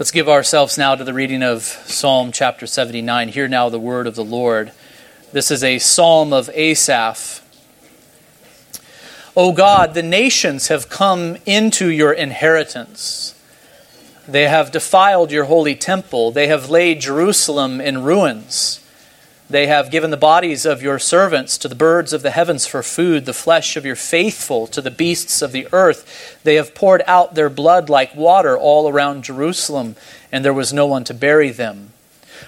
Let's give ourselves now to the reading of Psalm chapter 79. Hear now the word of the Lord. This is a psalm of Asaph. O God, the nations have come into your inheritance. They have defiled your holy temple. They have laid Jerusalem in ruins. They have given the bodies of your servants to the birds of the heavens for food, the flesh of your faithful to the beasts of the earth. They have poured out their blood like water all around Jerusalem, and there was no one to bury them.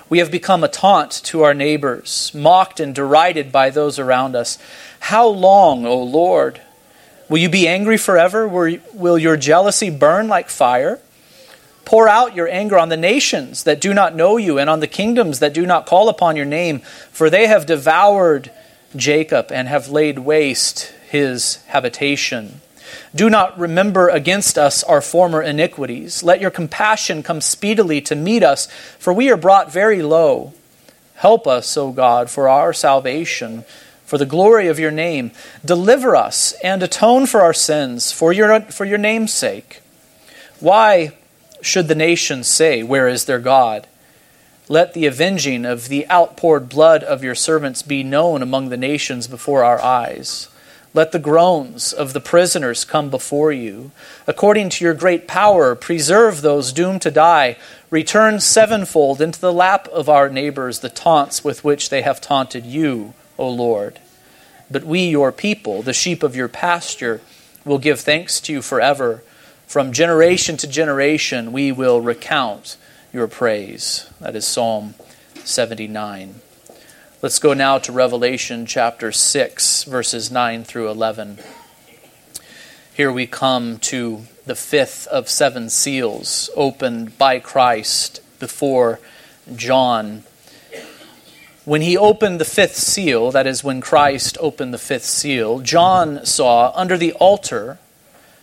We have become a taunt to our neighbors, mocked and derided by those around us. How long, O Lord? Will you be angry forever? Will your jealousy burn like fire? Pour out your anger on the nations that do not know you and on the kingdoms that do not call upon your name, for they have devoured Jacob and have laid waste his habitation. Do not remember against us our former iniquities. Let your compassion come speedily to meet us, for we are brought very low. Help us, O God, for our salvation, for the glory of your name. Deliver us and atone for our sins, for your, for your name's sake. Why? Should the nations say, Where is their God? Let the avenging of the outpoured blood of your servants be known among the nations before our eyes. Let the groans of the prisoners come before you. According to your great power, preserve those doomed to die. Return sevenfold into the lap of our neighbors the taunts with which they have taunted you, O Lord. But we, your people, the sheep of your pasture, will give thanks to you forever. From generation to generation, we will recount your praise. That is Psalm 79. Let's go now to Revelation chapter 6, verses 9 through 11. Here we come to the fifth of seven seals opened by Christ before John. When he opened the fifth seal, that is, when Christ opened the fifth seal, John saw under the altar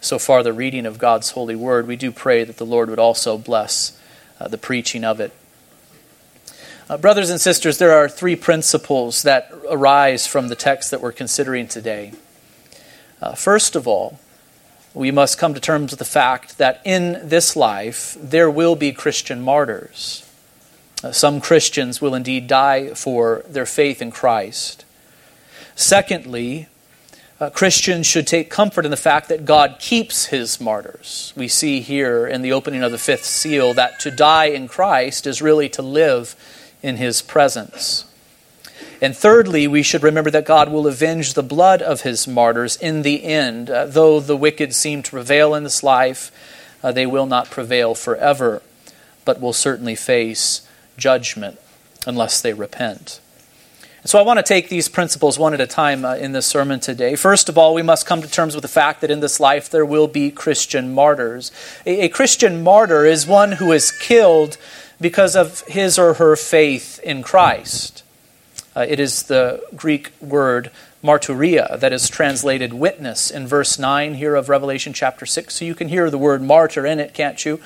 so far the reading of God's holy word. We do pray that the Lord would also bless uh, the preaching of it. Uh, brothers and sisters, there are three principles that arise from the text that we're considering today. Uh, first of all, we must come to terms with the fact that in this life there will be Christian martyrs. Uh, some Christians will indeed die for their faith in Christ. Secondly, uh, Christians should take comfort in the fact that God keeps his martyrs. We see here in the opening of the fifth seal that to die in Christ is really to live in his presence. And thirdly, we should remember that God will avenge the blood of his martyrs in the end. Uh, though the wicked seem to prevail in this life, uh, they will not prevail forever, but will certainly face judgment unless they repent. So I want to take these principles one at a time uh, in this sermon today. First of all, we must come to terms with the fact that in this life there will be Christian martyrs. A, a Christian martyr is one who is killed because of his or her faith in Christ. Uh, it is the Greek word martyria that is translated witness in verse 9 here of Revelation chapter 6. So you can hear the word martyr in it, can't you?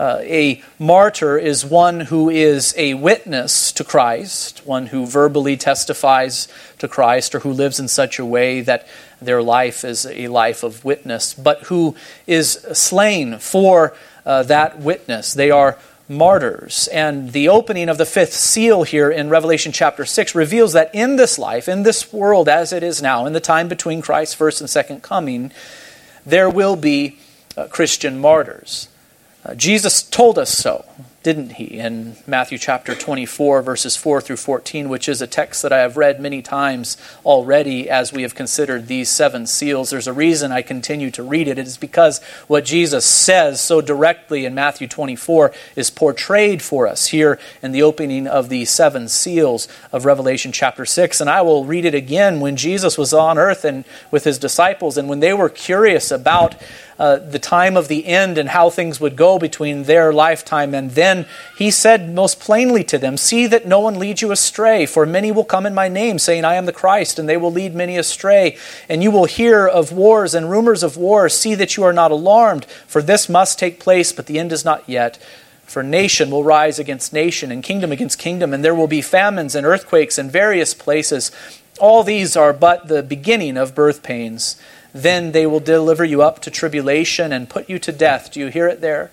Uh, a martyr is one who is a witness to Christ, one who verbally testifies to Christ, or who lives in such a way that their life is a life of witness, but who is slain for uh, that witness. They are martyrs. And the opening of the fifth seal here in Revelation chapter 6 reveals that in this life, in this world as it is now, in the time between Christ's first and second coming, there will be uh, Christian martyrs. Uh, Jesus told us so. Didn't he? In Matthew chapter 24, verses 4 through 14, which is a text that I have read many times already as we have considered these seven seals. There's a reason I continue to read it. It is because what Jesus says so directly in Matthew 24 is portrayed for us here in the opening of the seven seals of Revelation chapter 6. And I will read it again when Jesus was on earth and with his disciples, and when they were curious about uh, the time of the end and how things would go between their lifetime and then, he said most plainly to them, See that no one leads you astray, for many will come in my name, saying, I am the Christ, and they will lead many astray. And you will hear of wars and rumors of wars. See that you are not alarmed, for this must take place, but the end is not yet. For nation will rise against nation, and kingdom against kingdom, and there will be famines and earthquakes in various places. All these are but the beginning of birth pains. Then they will deliver you up to tribulation and put you to death. Do you hear it there?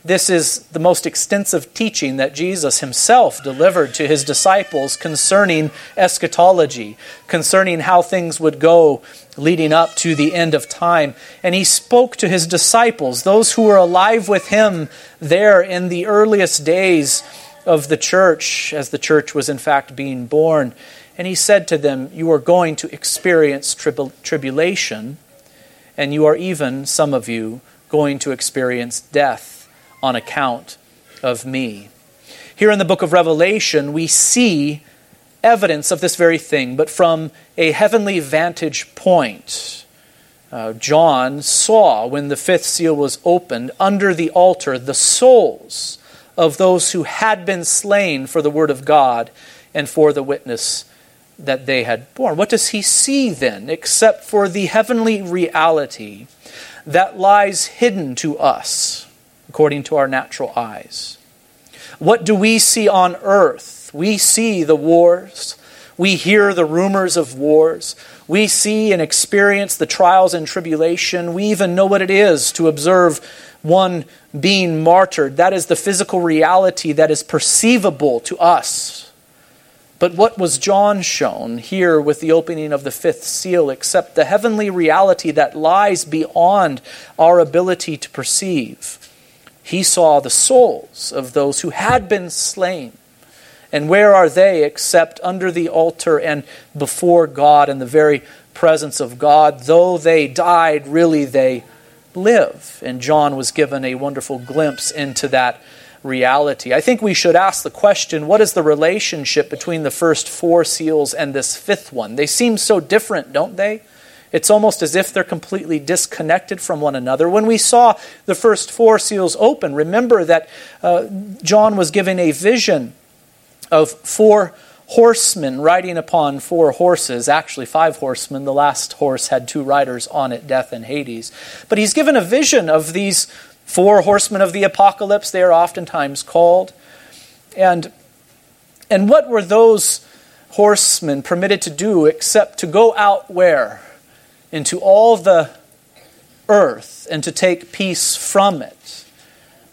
This is the most extensive teaching that Jesus himself delivered to his disciples concerning eschatology, concerning how things would go leading up to the end of time. And he spoke to his disciples, those who were alive with him there in the earliest days of the church as the church was in fact being born. And he said to them, You are going to experience tribul- tribulation, and you are even, some of you, going to experience death on account of me. Here in the book of Revelation, we see evidence of this very thing, but from a heavenly vantage point. Uh, John saw when the fifth seal was opened under the altar the souls of those who had been slain for the word of God and for the witness that they had borne. What does he see then, except for the heavenly reality that lies hidden to us according to our natural eyes? What do we see on earth? We see the wars. We hear the rumors of wars. We see and experience the trials and tribulation. We even know what it is to observe one being martyred. That is the physical reality that is perceivable to us. But what was John shown here with the opening of the fifth seal except the heavenly reality that lies beyond our ability to perceive? He saw the souls of those who had been slain. And where are they except under the altar and before God in the very presence of God? Though they died, really they live. And John was given a wonderful glimpse into that reality. I think we should ask the question what is the relationship between the first four seals and this fifth one? They seem so different, don't they? It's almost as if they're completely disconnected from one another. When we saw the first four seals open, remember that uh, John was given a vision of four horsemen riding upon four horses, actually five horsemen. The last horse had two riders on it, Death and Hades. But he's given a vision of these four horsemen of the apocalypse, they are oftentimes called. And, and what were those horsemen permitted to do except to go out where? Into all the earth and to take peace from it.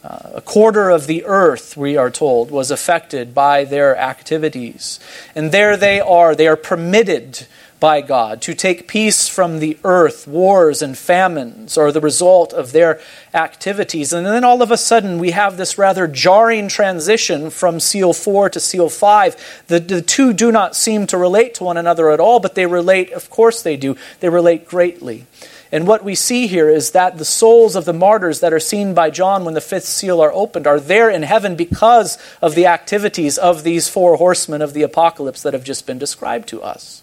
Uh, a quarter of the earth, we are told, was affected by their activities. And there they are. They are permitted by God to take peace from the earth. Wars and famines are the result of their activities. And then all of a sudden, we have this rather jarring transition from seal 4 to seal 5. The, the two do not seem to relate to one another at all, but they relate, of course, they do. They relate greatly. And what we see here is that the souls of the martyrs that are seen by John when the fifth seal are opened are there in heaven because of the activities of these four horsemen of the apocalypse that have just been described to us.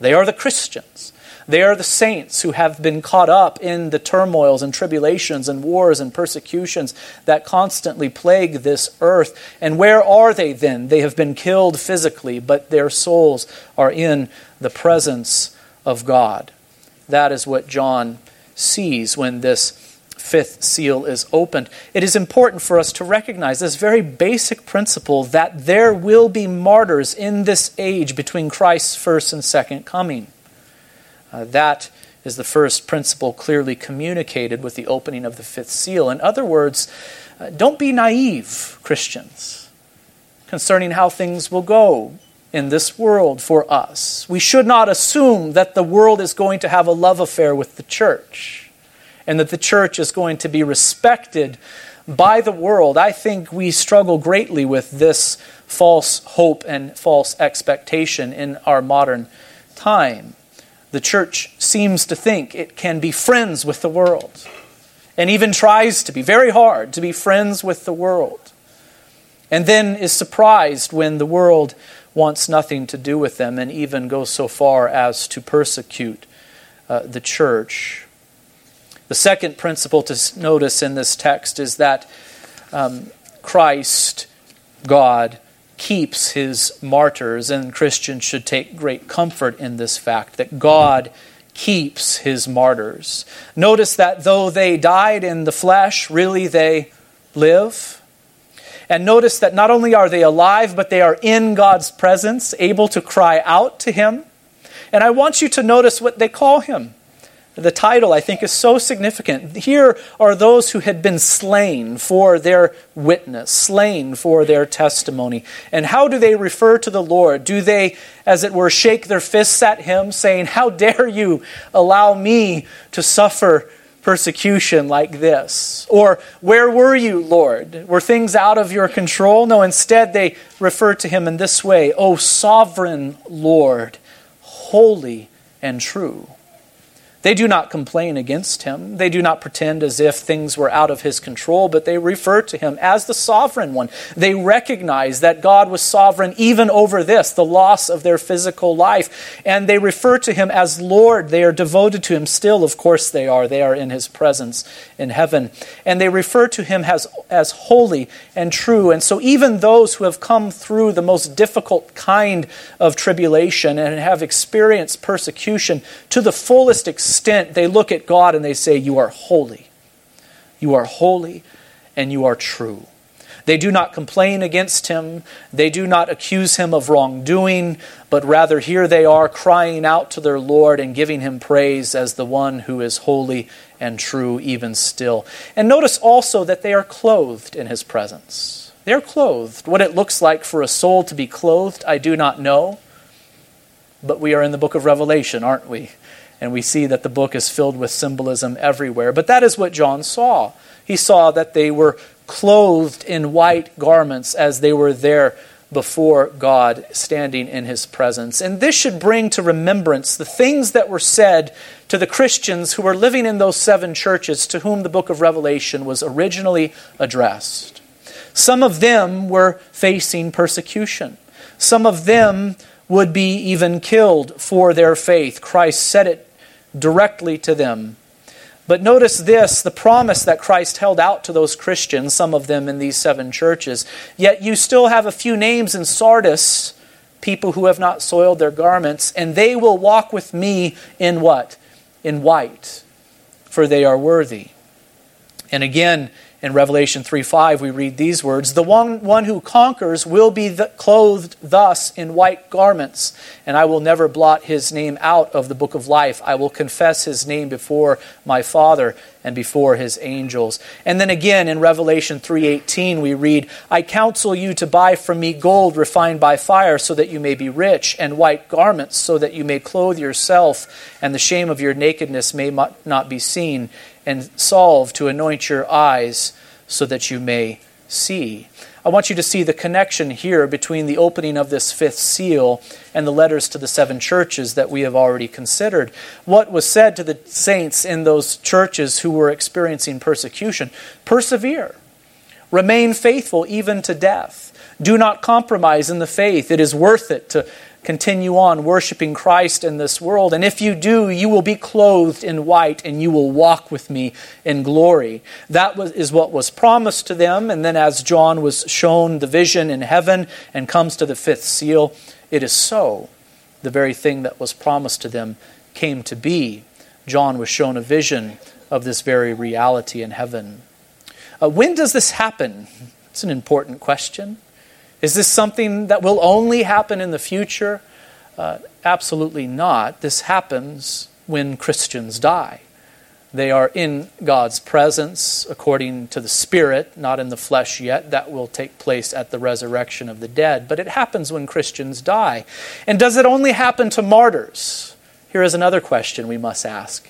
They are the Christians. They are the saints who have been caught up in the turmoils and tribulations and wars and persecutions that constantly plague this earth. And where are they then? They have been killed physically, but their souls are in the presence of God. That is what John sees when this fifth seal is opened, it is important for us to recognize this very basic principle that there will be martyrs in this age between Christ's first and second coming. Uh, that is the first principle clearly communicated with the opening of the fifth seal. In other words, uh, don't be naive, Christians, concerning how things will go in this world for us. We should not assume that the world is going to have a love affair with the church and that the church is going to be respected by the world. I think we struggle greatly with this false hope and false expectation in our modern time. The church seems to think it can be friends with the world and even tries to be very hard to be friends with the world and then is surprised when the world wants nothing to do with them and even goes so far as to persecute uh, the church. The second principle to notice in this text is that um, Christ, God, keeps his martyrs, and Christians should take great comfort in this fact that God keeps his martyrs. Notice that though they died in the flesh, really they live. And notice that not only are they alive, but they are in God's presence, able to cry out to Him. And I want you to notice what they call Him. The title, I think, is so significant. Here are those who had been slain for their witness, slain for their testimony. And how do they refer to the Lord? Do they, as it were, shake their fists at Him, saying, How dare you allow me to suffer persecution like this? Or, where were you, Lord? Were things out of your control? No, instead they refer to him in this way O sovereign Lord, holy and true. They do not complain against him. They do not pretend as if things were out of his control, but they refer to him as the sovereign one. They recognize that God was sovereign even over this, the loss of their physical life. And they refer to him as Lord. They are devoted to him still, of course they are. They are in his presence in heaven. And they refer to him as, as holy and true. And so even those who have come through the most difficult kind of tribulation and have experienced persecution to the fullest extent, extent they look at God and they say, You are holy. You are holy and you are true. They do not complain against him. They do not accuse him of wrongdoing, but rather here they are crying out to their Lord and giving him praise as the one who is holy and true even still. And notice also that they are clothed in his presence. They're clothed. What it looks like for a soul to be clothed, I do not know. But we are in the book of Revelation, aren't we? And we see that the book is filled with symbolism everywhere. But that is what John saw. He saw that they were clothed in white garments as they were there before God, standing in his presence. And this should bring to remembrance the things that were said to the Christians who were living in those seven churches to whom the book of Revelation was originally addressed. Some of them were facing persecution. Some of them would be even killed for their faith. Christ said it directly to them. But notice this the promise that Christ held out to those Christians, some of them in these seven churches. Yet you still have a few names in Sardis, people who have not soiled their garments, and they will walk with me in what? In white, for they are worthy. And again, in Revelation 3 5, we read these words The one, one who conquers will be the, clothed thus in white garments, and I will never blot his name out of the book of life. I will confess his name before my Father and before his angels. And then again in Revelation 3:18 we read, "I counsel you to buy from me gold refined by fire so that you may be rich, and white garments so that you may clothe yourself, and the shame of your nakedness may not be seen." And salve to anoint your eyes so that you may see. I want you to see the connection here between the opening of this fifth seal and the letters to the seven churches that we have already considered. What was said to the saints in those churches who were experiencing persecution? Persevere, remain faithful even to death. Do not compromise in the faith. It is worth it to continue on worshiping Christ in this world. And if you do, you will be clothed in white and you will walk with me in glory. That was, is what was promised to them. And then, as John was shown the vision in heaven and comes to the fifth seal, it is so. The very thing that was promised to them came to be. John was shown a vision of this very reality in heaven. Uh, when does this happen? It's an important question. Is this something that will only happen in the future? Uh, absolutely not. This happens when Christians die. They are in God's presence according to the Spirit, not in the flesh yet. That will take place at the resurrection of the dead. But it happens when Christians die. And does it only happen to martyrs? Here is another question we must ask.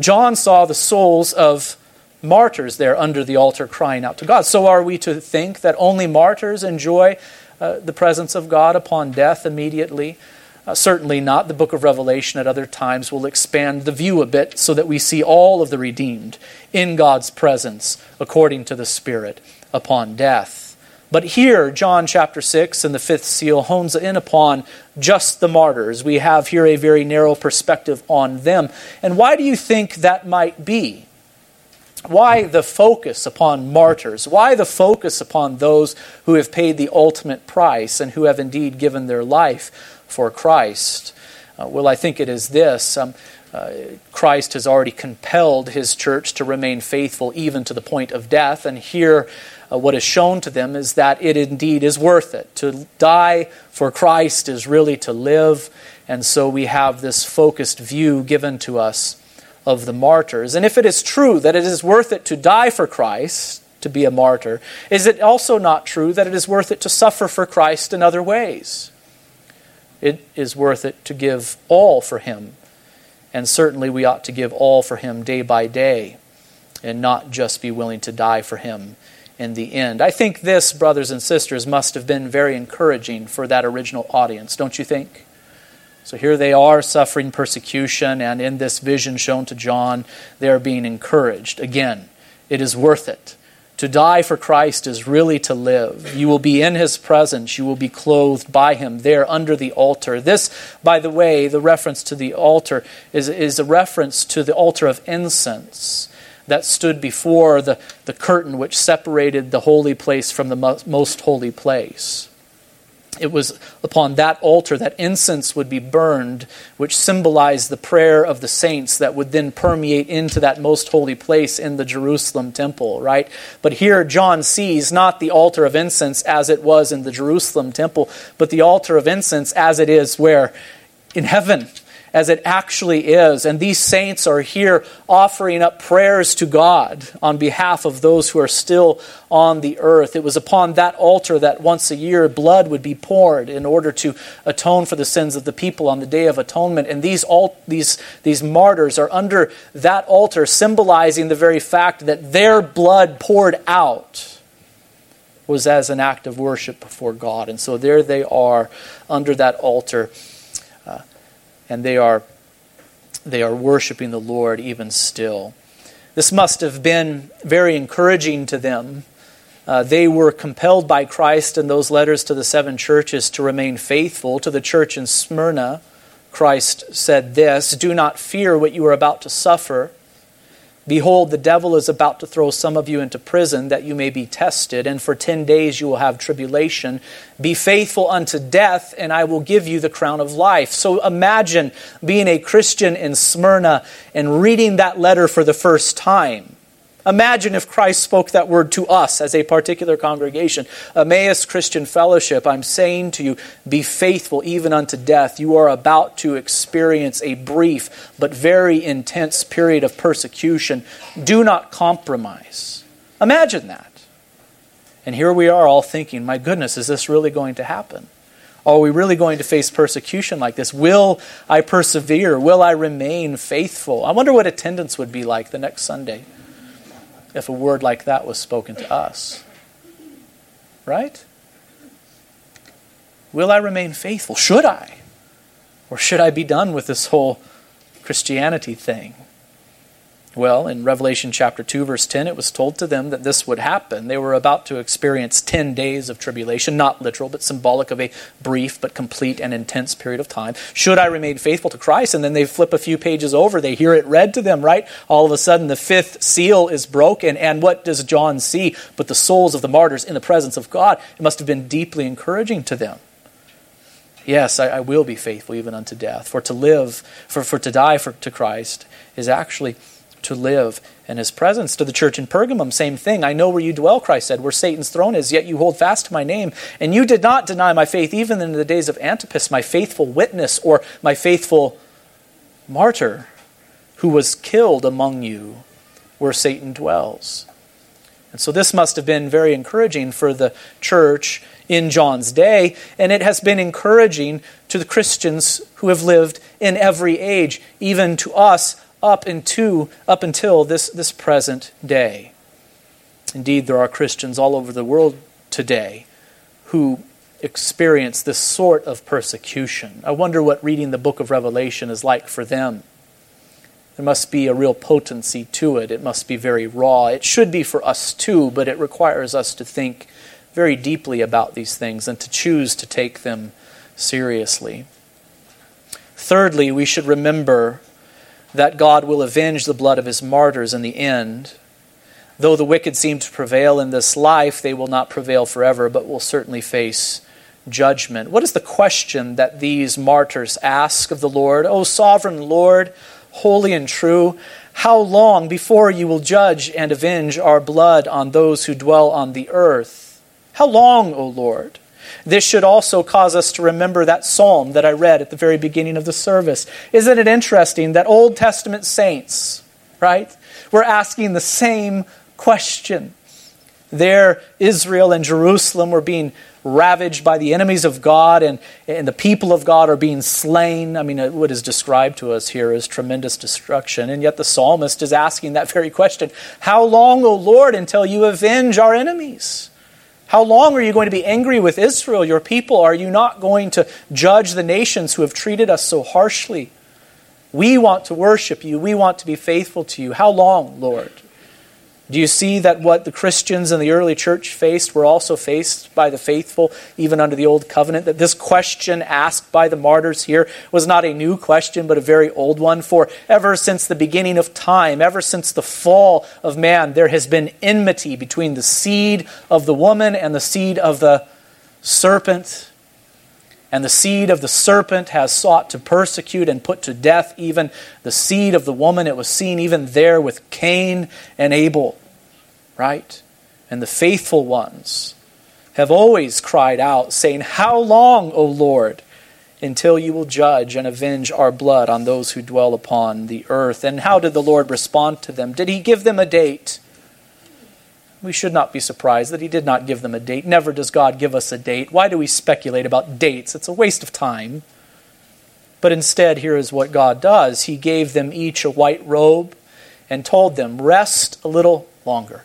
John saw the souls of martyrs there under the altar crying out to God. So are we to think that only martyrs enjoy uh, the presence of God upon death immediately? Uh, certainly not. The book of Revelation at other times will expand the view a bit so that we see all of the redeemed in God's presence according to the Spirit upon death. But here, John chapter 6 and the fifth seal hones in upon just the martyrs. We have here a very narrow perspective on them. And why do you think that might be? Why the focus upon martyrs? Why the focus upon those who have paid the ultimate price and who have indeed given their life for Christ? Uh, well, I think it is this. Um, uh, Christ has already compelled his church to remain faithful even to the point of death. And here, uh, what is shown to them is that it indeed is worth it. To die for Christ is really to live. And so we have this focused view given to us of the martyrs. And if it is true that it is worth it to die for Christ, to be a martyr, is it also not true that it is worth it to suffer for Christ in other ways? It is worth it to give all for Him. And certainly we ought to give all for Him day by day and not just be willing to die for Him in the end. I think this, brothers and sisters, must have been very encouraging for that original audience, don't you think? So here they are suffering persecution, and in this vision shown to John, they are being encouraged. Again, it is worth it. To die for Christ is really to live. You will be in his presence. You will be clothed by him there under the altar. This, by the way, the reference to the altar is, is a reference to the altar of incense that stood before the, the curtain which separated the holy place from the most holy place it was upon that altar that incense would be burned, which symbolized the prayer of the saints that would then permeate into that most holy place in the Jerusalem temple, right? But here John sees not the altar of incense as it was in the Jerusalem temple, but the altar of incense as it is where? In heaven as it actually is. And these saints are here offering up prayers to God on behalf of those who are still on the earth. It was upon that altar that once a year blood would be poured in order to atone for the sins of the people on the Day of Atonement. And these, all, these, these martyrs are under that altar, symbolizing the very fact that their blood poured out was as an act of worship before God. And so there they are under that altar and they are, they are worshiping the Lord even still. This must have been very encouraging to them. Uh, they were compelled by Christ in those letters to the seven churches to remain faithful. To the church in Smyrna, Christ said this Do not fear what you are about to suffer. Behold, the devil is about to throw some of you into prison that you may be tested, and for ten days you will have tribulation. Be faithful unto death, and I will give you the crown of life. So imagine being a Christian in Smyrna and reading that letter for the first time. Imagine if Christ spoke that word to us as a particular congregation. Emmaus Christian Fellowship, I'm saying to you, be faithful even unto death. You are about to experience a brief but very intense period of persecution. Do not compromise. Imagine that. And here we are all thinking, my goodness, is this really going to happen? Are we really going to face persecution like this? Will I persevere? Will I remain faithful? I wonder what attendance would be like the next Sunday if a word like that was spoken to us. Right? Will I remain faithful? Should I? Or should I be done with this whole Christianity thing? Well, in Revelation chapter 2, verse 10, it was told to them that this would happen. They were about to experience 10 days of tribulation, not literal, but symbolic of a brief but complete and intense period of time. Should I remain faithful to Christ? And then they flip a few pages over, they hear it read to them, right? All of a sudden, the fifth seal is broken. And what does John see but the souls of the martyrs in the presence of God? It must have been deeply encouraging to them. Yes, I, I will be faithful even unto death. For to live, for, for to die for, to Christ is actually to live in his presence. To the church in Pergamum, same thing. I know where you dwell, Christ said, where Satan's throne is, yet you hold fast to my name. And you did not deny my faith, even in the days of Antipas, my faithful witness, or my faithful martyr, who was killed among you where Satan dwells. And so this must have been very encouraging for the church in John's day, and it has been encouraging to the Christians who have lived in every age, even to us up into up until this, this present day. Indeed, there are Christians all over the world today who experience this sort of persecution. I wonder what reading the book of Revelation is like for them. There must be a real potency to it. It must be very raw. It should be for us too, but it requires us to think very deeply about these things and to choose to take them seriously. Thirdly, we should remember that God will avenge the blood of his martyrs in the end. Though the wicked seem to prevail in this life, they will not prevail forever, but will certainly face judgment. What is the question that these martyrs ask of the Lord? O sovereign Lord, holy and true, how long before you will judge and avenge our blood on those who dwell on the earth? How long, O Lord? This should also cause us to remember that psalm that I read at the very beginning of the service. Isn't it interesting that Old Testament saints, right, were asking the same question? There, Israel and Jerusalem were being ravaged by the enemies of God, and, and the people of God are being slain. I mean, uh, what is described to us here is tremendous destruction. And yet the psalmist is asking that very question How long, O Lord, until you avenge our enemies? How long are you going to be angry with Israel, your people? Are you not going to judge the nations who have treated us so harshly? We want to worship you. We want to be faithful to you. How long, Lord? Do you see that what the Christians in the early church faced were also faced by the faithful, even under the Old Covenant? That this question asked by the martyrs here was not a new question, but a very old one. For ever since the beginning of time, ever since the fall of man, there has been enmity between the seed of the woman and the seed of the serpent. And the seed of the serpent has sought to persecute and put to death even the seed of the woman. It was seen even there with Cain and Abel right? And the faithful ones have always cried out, saying, How long, O Lord, until you will judge and avenge our blood on those who dwell upon the earth? And how did the Lord respond to them? Did he give them a date? We should not be surprised that he did not give them a date. Never does God give us a date. Why do we speculate about dates? It's a waste of time. But instead, here is what God does He gave them each a white robe and told them, Rest a little longer.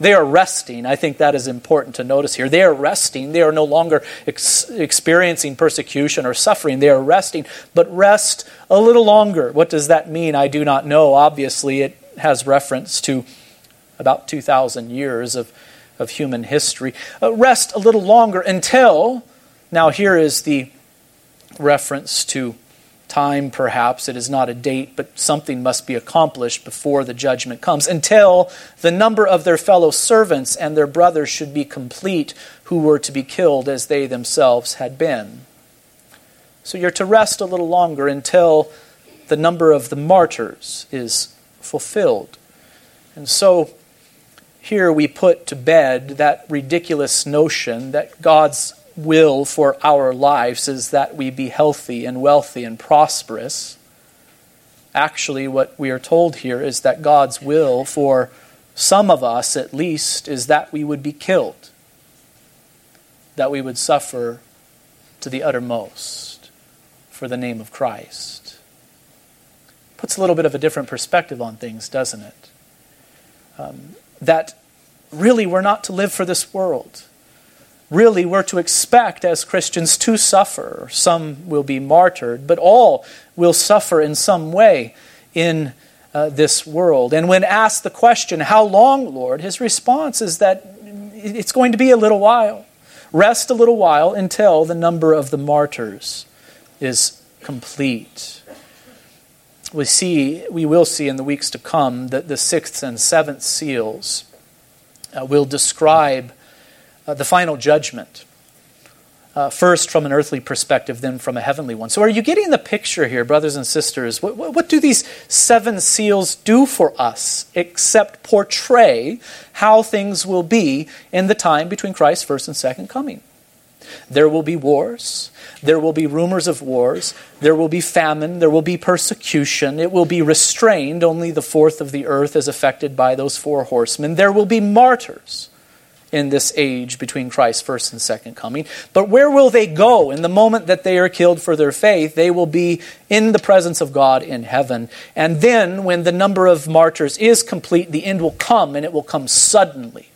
They are resting. I think that is important to notice here. They are resting. They are no longer ex- experiencing persecution or suffering. They are resting, but rest a little longer. What does that mean? I do not know. Obviously, it has reference to about 2,000 years of, of human history. Uh, rest a little longer until, now here is the reference to time, perhaps. It is not a date, but something must be accomplished before the judgment comes, until the number of their fellow servants and their brothers should be complete, who were to be killed as they themselves had been. So you're to rest a little longer until the number of the martyrs is fulfilled. And so here we put to bed that ridiculous notion that God's will for our lives is that we be healthy and wealthy and prosperous. Actually, what we are told here is that God's will for some of us, at least, is that we would be killed, that we would suffer to the uttermost for the name of Christ. Puts a little bit of a different perspective on things, doesn't it? Um, that really we're not to live for this world really we're to expect as Christians to suffer. Some will be martyred, but all will suffer in some way in uh, this world. And when asked the question, How long, Lord? his response is that it's going to be a little while. Rest a little while until the number of the martyrs is complete. We see, we will see in the weeks to come that the sixth and seventh seals uh, will describe uh, the final judgment. uh, first from an earthly perspective, then from a heavenly one. So, are you getting the picture here, brothers and sisters? What, what, what do these seven seals do for us except portray how things will be in the time between Christ's first and second coming? There will be wars. There will be rumors of wars. There will be famine. There will be persecution. It will be restrained. Only the fourth of the earth is affected by those four horsemen. There will be martyrs in this age between Christ's first and second coming. But where will they go in the moment that they are killed for their faith? They will be in the presence of God in heaven. And then, when the number of martyrs is complete, the end will come, and it will come suddenly.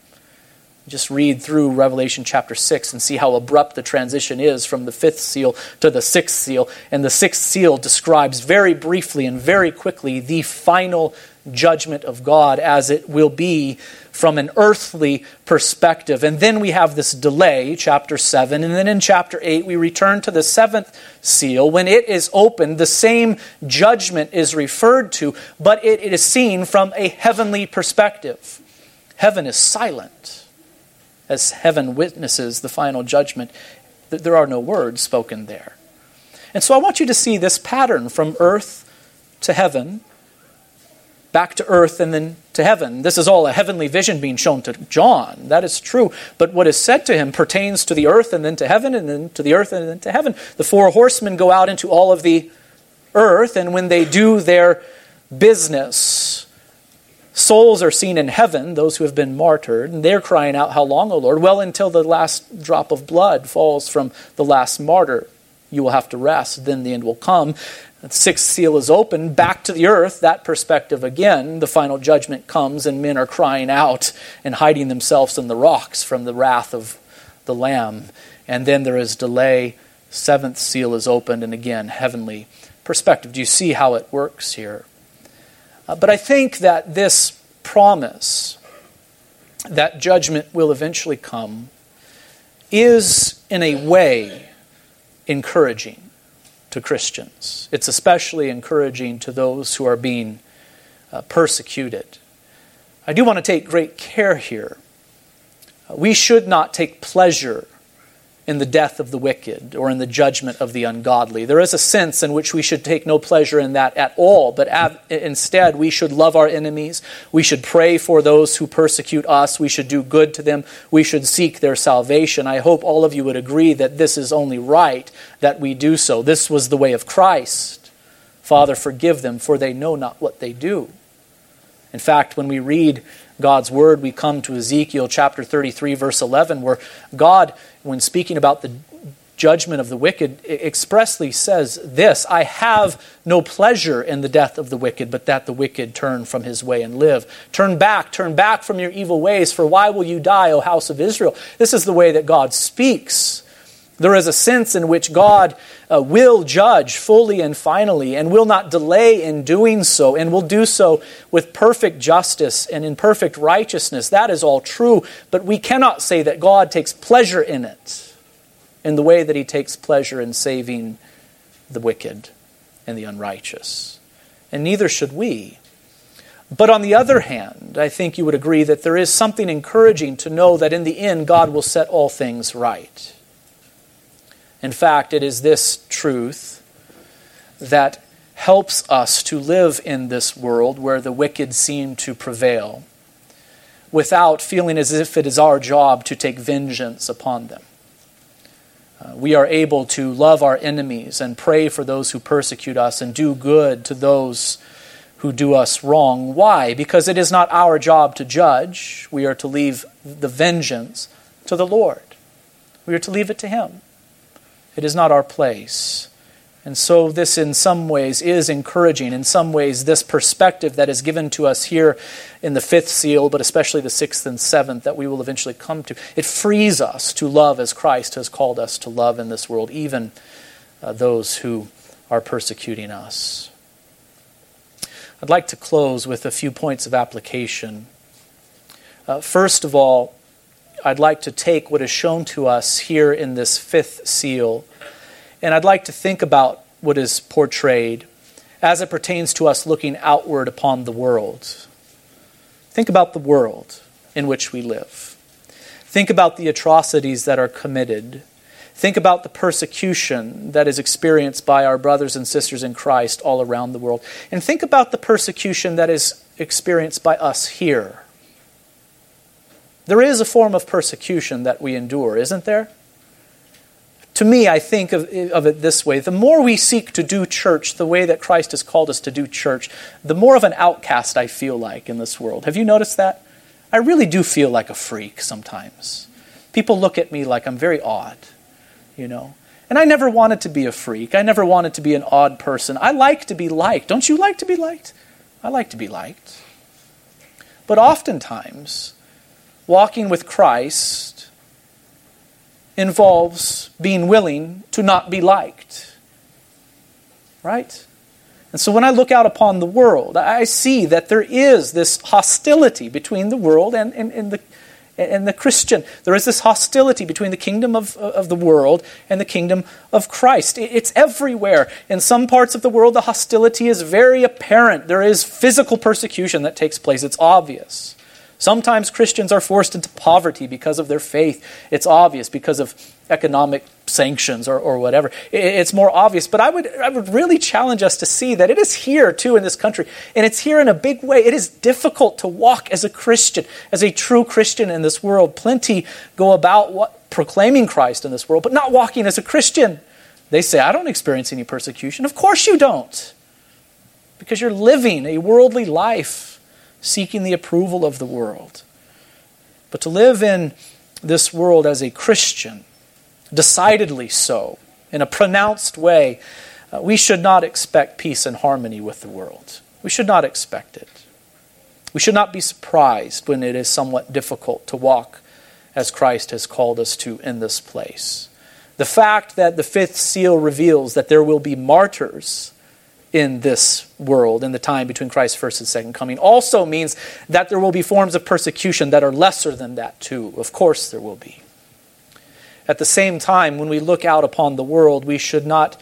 Just read through Revelation chapter 6 and see how abrupt the transition is from the fifth seal to the sixth seal. And the sixth seal describes very briefly and very quickly the final judgment of God as it will be from an earthly perspective. And then we have this delay, chapter 7. And then in chapter 8, we return to the seventh seal. When it is opened, the same judgment is referred to, but it is seen from a heavenly perspective. Heaven is silent as heaven witnesses the final judgment. There are no words spoken there. And so I want you to see this pattern from earth to heaven back to earth and then to heaven. This is all a heavenly vision being shown to John. That is true. But what is said to him pertains to the earth and then to heaven and then to the earth and then to heaven. The four horsemen go out into all of the earth, and when they do their business, souls are seen in heaven, those who have been martyred, and they're crying out, How long, O Lord? Well, until the last drop of blood falls from the last martyr. You will have to rest, then the end will come. The sixth seal is open, back to the earth, that perspective again. The final judgment comes, and men are crying out and hiding themselves in the rocks from the wrath of the Lamb. And then there is delay. Seventh seal is opened, and again, heavenly perspective. Do you see how it works here? Uh, but I think that this promise that judgment will eventually come is, in a way, encouraging to Christians. It's especially encouraging to those who are being uh, persecuted. I do want to take great care here. Uh, we should not take pleasure in the death of the wicked or in the judgment of the ungodly. There is a sense in which we should take no pleasure in that at all, but av- instead we should love our enemies. We should pray for those who persecute us. We should do good to them. We should seek their salvation. I hope all of you would agree that this is only right that we do so. This was the way of Christ. Father, forgive them, for they know not what they do. In fact, when we read God's word, we come to Ezekiel chapter 33, verse 11, where God when speaking about the judgment of the wicked, expressly says this I have no pleasure in the death of the wicked, but that the wicked turn from his way and live. Turn back, turn back from your evil ways, for why will you die, O house of Israel? This is the way that God speaks. There is a sense in which God uh, will judge fully and finally and will not delay in doing so and will do so with perfect justice and in perfect righteousness. That is all true, but we cannot say that God takes pleasure in it in the way that he takes pleasure in saving the wicked and the unrighteous. And neither should we. But on the other hand, I think you would agree that there is something encouraging to know that in the end God will set all things right. In fact, it is this truth that helps us to live in this world where the wicked seem to prevail without feeling as if it is our job to take vengeance upon them. Uh, we are able to love our enemies and pray for those who persecute us and do good to those who do us wrong. Why? Because it is not our job to judge. We are to leave the vengeance to the Lord. We are to leave it to Him. It is not our place. And so, this in some ways is encouraging. In some ways, this perspective that is given to us here in the fifth seal, but especially the sixth and seventh that we will eventually come to, it frees us to love as Christ has called us to love in this world, even uh, those who are persecuting us. I'd like to close with a few points of application. Uh, first of all, I'd like to take what is shown to us here in this fifth seal, and I'd like to think about what is portrayed as it pertains to us looking outward upon the world. Think about the world in which we live. Think about the atrocities that are committed. Think about the persecution that is experienced by our brothers and sisters in Christ all around the world. And think about the persecution that is experienced by us here. There is a form of persecution that we endure, isn't there? To me, I think of, of it this way the more we seek to do church the way that Christ has called us to do church, the more of an outcast I feel like in this world. Have you noticed that? I really do feel like a freak sometimes. People look at me like I'm very odd you know. And I never wanted to be a freak. I never wanted to be an odd person. I like to be liked. Don't you like to be liked? I like to be liked. But oftentimes, walking with Christ involves being willing to not be liked. Right? And so when I look out upon the world, I see that there is this hostility between the world and, and, and the and the Christian. There is this hostility between the kingdom of, of the world and the kingdom of Christ. It's everywhere. In some parts of the world, the hostility is very apparent. There is physical persecution that takes place, it's obvious. Sometimes Christians are forced into poverty because of their faith. It's obvious because of economic sanctions or, or whatever. It's more obvious. But I would, I would really challenge us to see that it is here, too, in this country. And it's here in a big way. It is difficult to walk as a Christian, as a true Christian in this world. Plenty go about what, proclaiming Christ in this world, but not walking as a Christian. They say, I don't experience any persecution. Of course you don't. Because you're living a worldly life seeking the approval of the world. But to live in this world as a Christian, decidedly so, in a pronounced way, uh, we should not expect peace and harmony with the world. We should not expect it. We should not be surprised when it is somewhat difficult to walk as Christ has called us to in this place. The fact that the fifth seal reveals that there will be martyrs in this world in the time between Christ's first and second coming also means that there will be forms of persecution that are lesser than that, too. Of course, there will be. At the same time, when we look out upon the world, we should not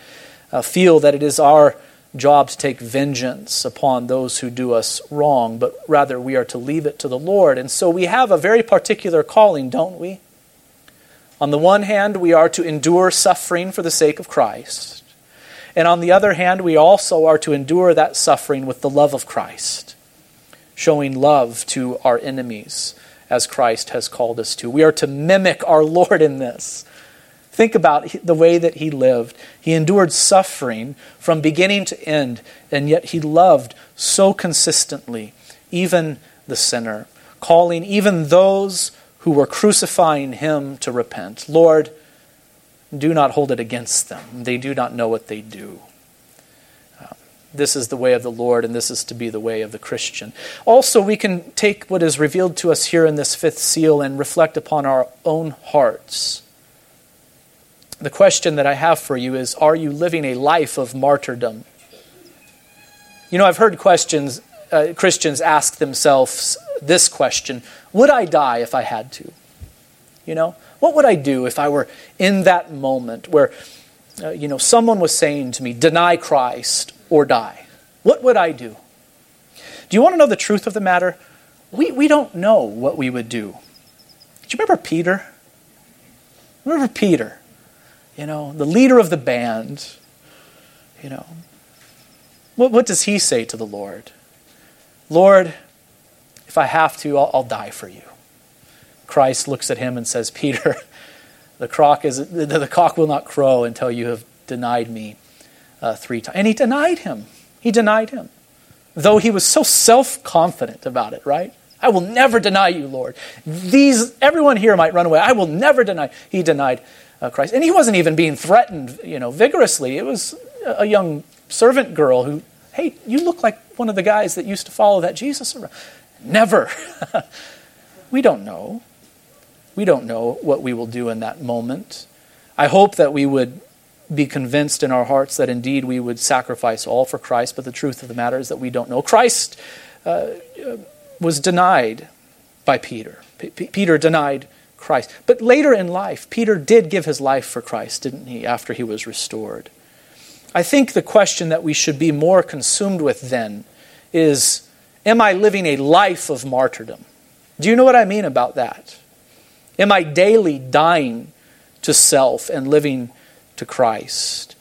uh, feel that it is our job to take vengeance upon those who do us wrong, but rather we are to leave it to the Lord. And so we have a very particular calling, don't we? On the one hand, we are to endure suffering for the sake of Christ. And on the other hand, we also are to endure that suffering with the love of Christ, showing love to our enemies as Christ has called us to. We are to mimic our Lord in this. Think about the way that he lived. He endured suffering from beginning to end, and yet he loved so consistently, even the sinner, calling even those who were crucifying him to repent. Lord, do not hold it against them. They do not know what they do. Uh, this is the way of the Lord, and this is to be the way of the Christian. Also, we can take what is revealed to us here in this fifth seal and reflect upon our own hearts. The question that I have for you is Are you living a life of martyrdom? You know, I've heard questions, uh, Christians ask themselves this question Would I die if I had to? You know, what would I do if I were in that moment where, uh, you know, someone was saying to me, deny Christ or die? What would I do? Do you want to know the truth of the matter? We, we don't know what we would do. Do you remember Peter? Remember Peter? You know, the leader of the band. You know, what, what does he say to the Lord? Lord, if I have to, I'll, I'll die for you. Christ looks at him and says, Peter, the, cock, is, the, the cock will not crow until you have denied me uh, three times. And he denied him. He denied him. Though he was so self confident about it, right? I will never deny you, Lord. These, everyone here might run away. I will never deny. He denied uh, Christ. And he wasn't even being threatened, you know, vigorously. It was a young servant girl who, hey, you look like one of the guys that used to follow that Jesus around. Never. we don't know. We don't know what we will do in that moment. I hope that we would be convinced in our hearts that indeed we would sacrifice all for Christ, but the truth of the matter is that we don't know. Christ uh, was denied by Peter. P- Peter denied Christ. But later in life, Peter did give his life for Christ, didn't he, after he was restored? I think the question that we should be more consumed with then is Am I living a life of martyrdom? Do you know what I mean about that? Am I daily dying to self and living to Christ.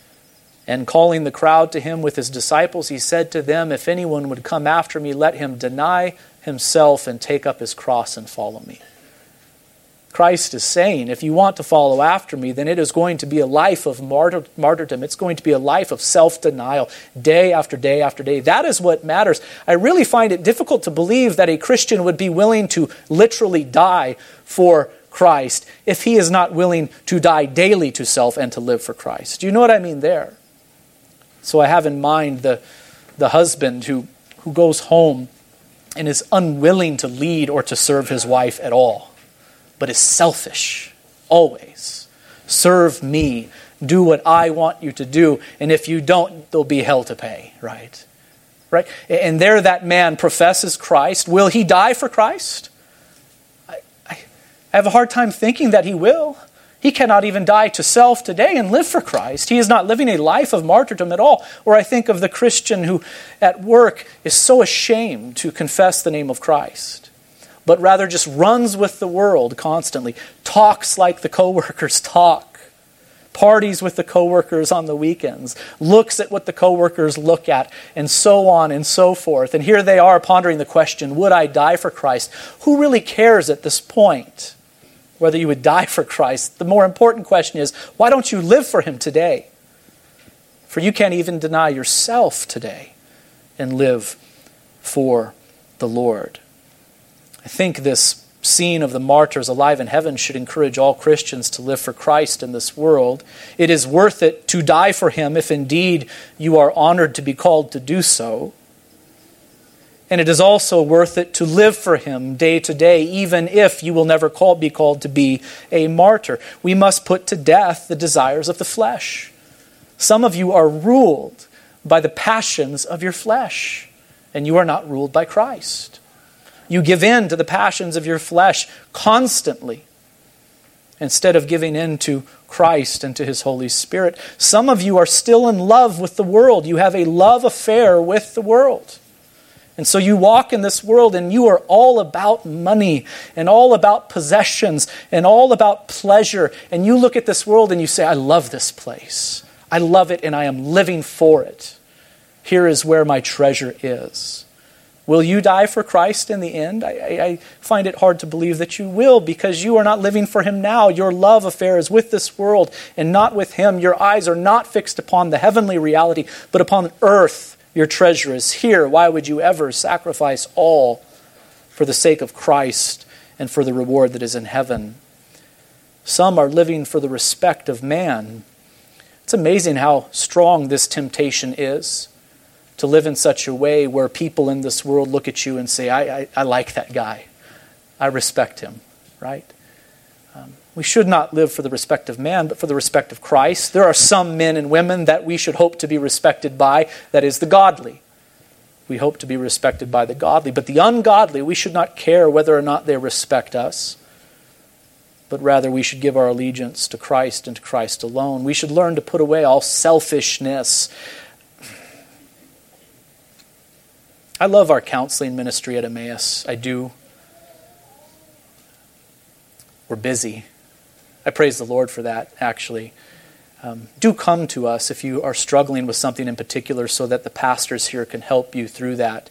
And calling the crowd to him with his disciples, he said to them, If anyone would come after me, let him deny himself and take up his cross and follow me. Christ is saying, if you want to follow after me, then it is going to be a life of martyr- martyrdom. It's going to be a life of self denial, day after day after day. That is what matters. I really find it difficult to believe that a Christian would be willing to literally die for Christ if he is not willing to die daily to self and to live for Christ. Do you know what I mean there? So I have in mind the, the husband who, who goes home and is unwilling to lead or to serve his wife at all but is selfish, always. Serve me. Do what I want you to do. And if you don't, there'll be hell to pay, right? Right? And there that man professes Christ. Will he die for Christ? I, have a hard time thinking that he will. He cannot even die to self today and live for Christ. He is not living a life of martyrdom at all. Or I think of the Christian who at work is so ashamed to confess the name of Christ but rather just runs with the world constantly, talks like the coworkers talk, parties with the coworkers on the weekends, looks at what the coworkers look at, and so on and so forth. And here they are pondering the question, would I die for Christ? Who really cares at this point whether you would die for Christ? The more important question is, why don't you live for him today? For you can't even deny yourself today and live for the Lord. I think this scene of the martyrs alive in heaven should encourage all Christians to live for Christ in this world. It is worth it to die for him if indeed you are honored to be called to do so. And it is also worth it to live for him day to day, even if you will never call, be called to be a martyr. We must put to death the desires of the flesh. Some of you are ruled by the passions of your flesh, and you are not ruled by Christ. You give in to the passions of your flesh constantly instead of giving in to Christ and to His Holy Spirit. Some of you are still in love with the world. You have a love affair with the world. And so you walk in this world and you are all about money and all about possessions and all about pleasure. And you look at this world and you say, I love this place. I love it and I am living for it. Here is where my treasure is. Will you die for Christ in the end? I, I, find it hard to believe that you will because you are not living for Him now. Your love affair is with this world and not with Him. Your eyes are not fixed upon the heavenly reality, but upon earth. Your treasure is here. Why would you ever sacrifice all for the sake of Christ and for the reward that is in heaven? Some are living for the respect of man. It's amazing how strong this temptation is to live in such a way where people in this world look at you and say, I, I, I like that guy. I respect him, right? We should not live for the respect of man, but for the respect of Christ. There are some men and women that we should hope to be respected by, that is, the godly. We hope to be respected by the godly. But the ungodly, we should not care whether or not they respect us, but rather we should give our allegiance to Christ and to Christ alone. We should learn to put away all selfishness I love our counseling ministry at Emmaus. I do. We're busy. I praise the Lord for that, actually. Um, do come to us if you are struggling with something in particular so that the pastors here can help you through that.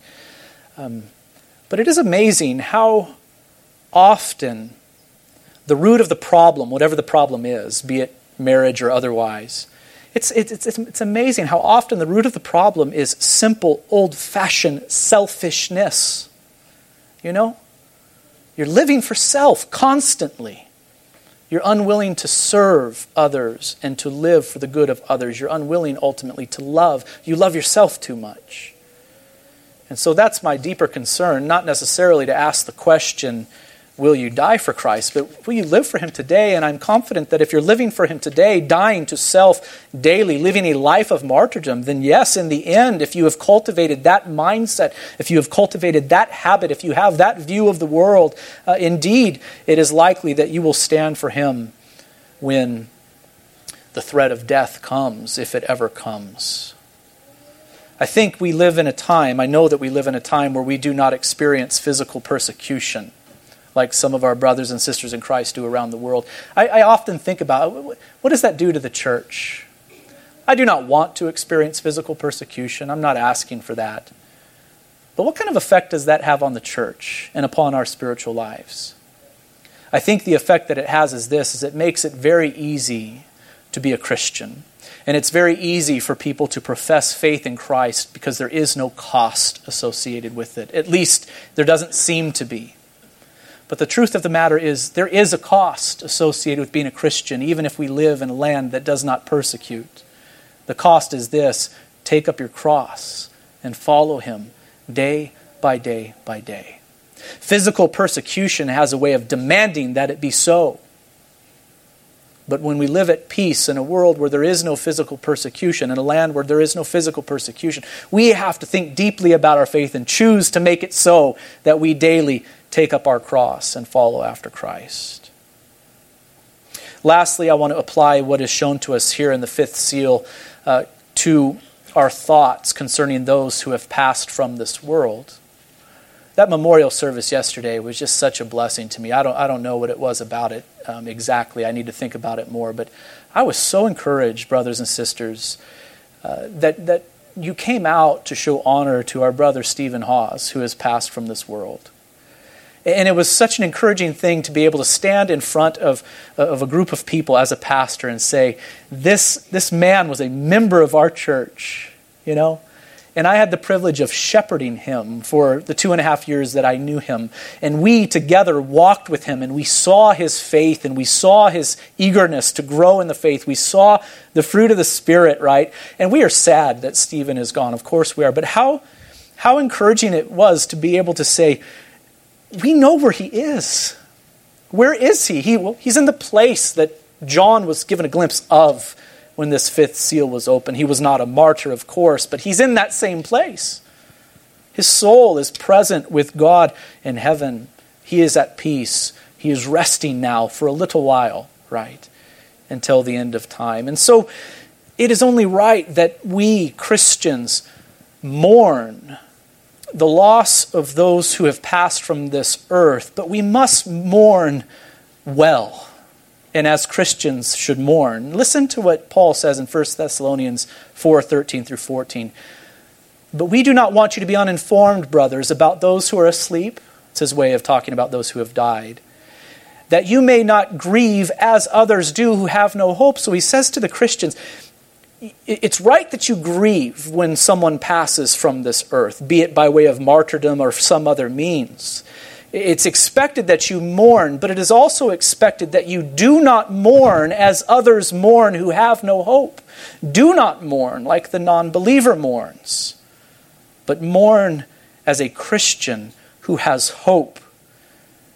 Um, but it is amazing how often the root of the problem, whatever the problem is, be it marriage or otherwise, it's, it's, it's, it's amazing how often the root of the problem is simple, old fashioned selfishness. You know? You're living for self constantly. You're unwilling to serve others and to live for the good of others. You're unwilling ultimately to love. You love yourself too much. And so that's my deeper concern, not necessarily to ask the question, will you die for Christ, but will you live for Him today? And I'm confident that if you're living for Him today, dying to self daily, living a life of martyrdom, then yes, in the end, if you have cultivated that mindset, if you have cultivated that habit, if you have that view of the world, uh, indeed, it is likely that you will stand for Him when the threat of death comes, if it ever comes. I think we live in a time, I know that we live in a time where we do not experience physical persecution like some of our brothers and sisters in Christ do around the world. I, I often think about what does that do to the church? I do not want to experience physical persecution. I'm not asking for that. But what kind of effect does that have on the church and upon our spiritual lives? I think the effect that it has is this is it makes it very easy to be a Christian. And it's very easy for people to profess faith in Christ because there is no cost associated with it. At least there doesn't seem to be. But the truth of the matter is, there is a cost associated with being a Christian, even if we live in a land that does not persecute. The cost is this take up your cross and follow him day by day by day. Physical persecution has a way of demanding that it be so. But when we live at peace in a world where there is no physical persecution, in a land where there is no physical persecution, we have to think deeply about our faith and choose to make it so that we daily take up our cross and follow after Christ. Lastly, I want to apply what is shown to us here in the fifth seal uh, to our thoughts concerning those who have passed from this world. That memorial service yesterday was just such a blessing to me. I don't, I don't know what it was about it um, exactly. I need to think about it more. But I was so encouraged, brothers and sisters, uh, that, that you came out to show honor to our brother Stephen Hawes, who has passed from this world. And it was such an encouraging thing to be able to stand in front of, of a group of people as a pastor and say, this, this man was a member of our church, you know? And I had the privilege of shepherding him for the two and a half years that I knew him. And we together walked with him and we saw his faith and we saw his eagerness to grow in the faith. We saw the fruit of the Spirit, right? And we are sad that Stephen is gone. Of course we are. But how, how encouraging it was to be able to say, we know where he is. Where is he? he well, he's in the place that John was given a glimpse of when this fifth seal was open. He was not a martyr, of course, but he's in that same place. His soul is present with God in heaven. He is at peace. He is resting now for a little while, right? Until the end of time. And so it is only right that we Christians mourn the loss of those who have passed from this earth, but we must mourn well and as Christians should mourn. Listen to what Paul says in 1 Thessalonians 4 13 through 14. But we do not want you to be uninformed, brothers, about those who are asleep. It's his way of talking about those who have died. That you may not grieve as others do who have no hope. So he says to the Christians, it's right that you grieve when someone passes from this earth, be it by way of martyrdom or some other means. It's expected that you mourn, but it is also expected that you do not mourn as others mourn who have no hope. Do not mourn like the non believer mourns, but mourn as a Christian who has hope.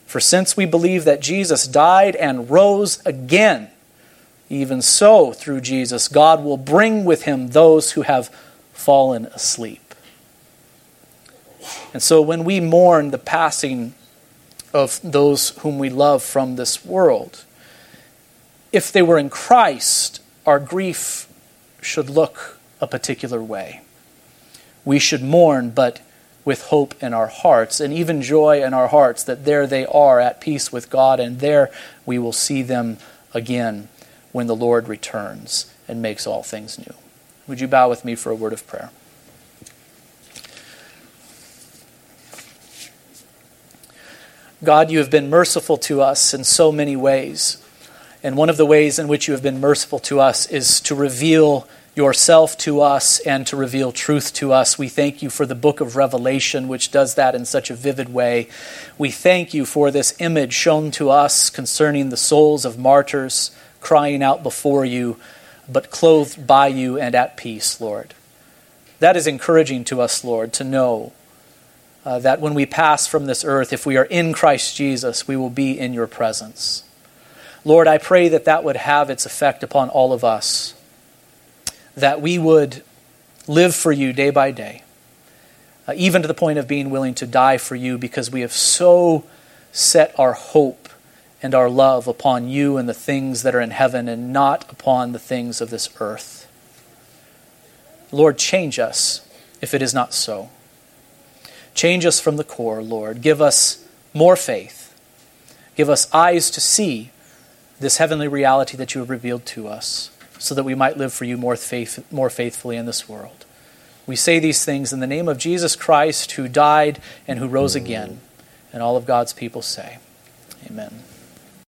For since we believe that Jesus died and rose again, even so, through Jesus, God will bring with him those who have fallen asleep. And so when we mourn the passing of those whom we love from this world. If they were in Christ, our grief should look a particular way. We should mourn, but with hope in our hearts, and even joy in our hearts that there they are at peace with God, and there we will see them again when the Lord returns and makes all things new. Would you bow with me for a word of prayer? God, you have been merciful to us in so many ways. And one of the ways in which you have been merciful to us is to reveal yourself to us and to reveal truth to us. We thank you for the book of Revelation, which does that in such a vivid way. We thank you for this image shown to us concerning the souls of martyrs crying out before you, but clothed by you and at peace, Lord. That is encouraging to us, Lord, to know uh, that when we pass from this earth, if we are in Christ Jesus, we will be in your presence. Lord, I pray that that would have its effect upon all of us, that we would live for you day by day, uh, even to the point of being willing to die for you because we have so set our hope and our love upon you and the things that are in heaven and not upon the things of this earth. Lord, change us if it is not so. Change us from the core, Lord. Give us more faith. Give us eyes to see this heavenly reality that you have revealed to us, so that we might live for you more, faith, more faithfully in this world. We say these things in the name of Jesus Christ, who died and who rose again. And all of God's people say, Amen.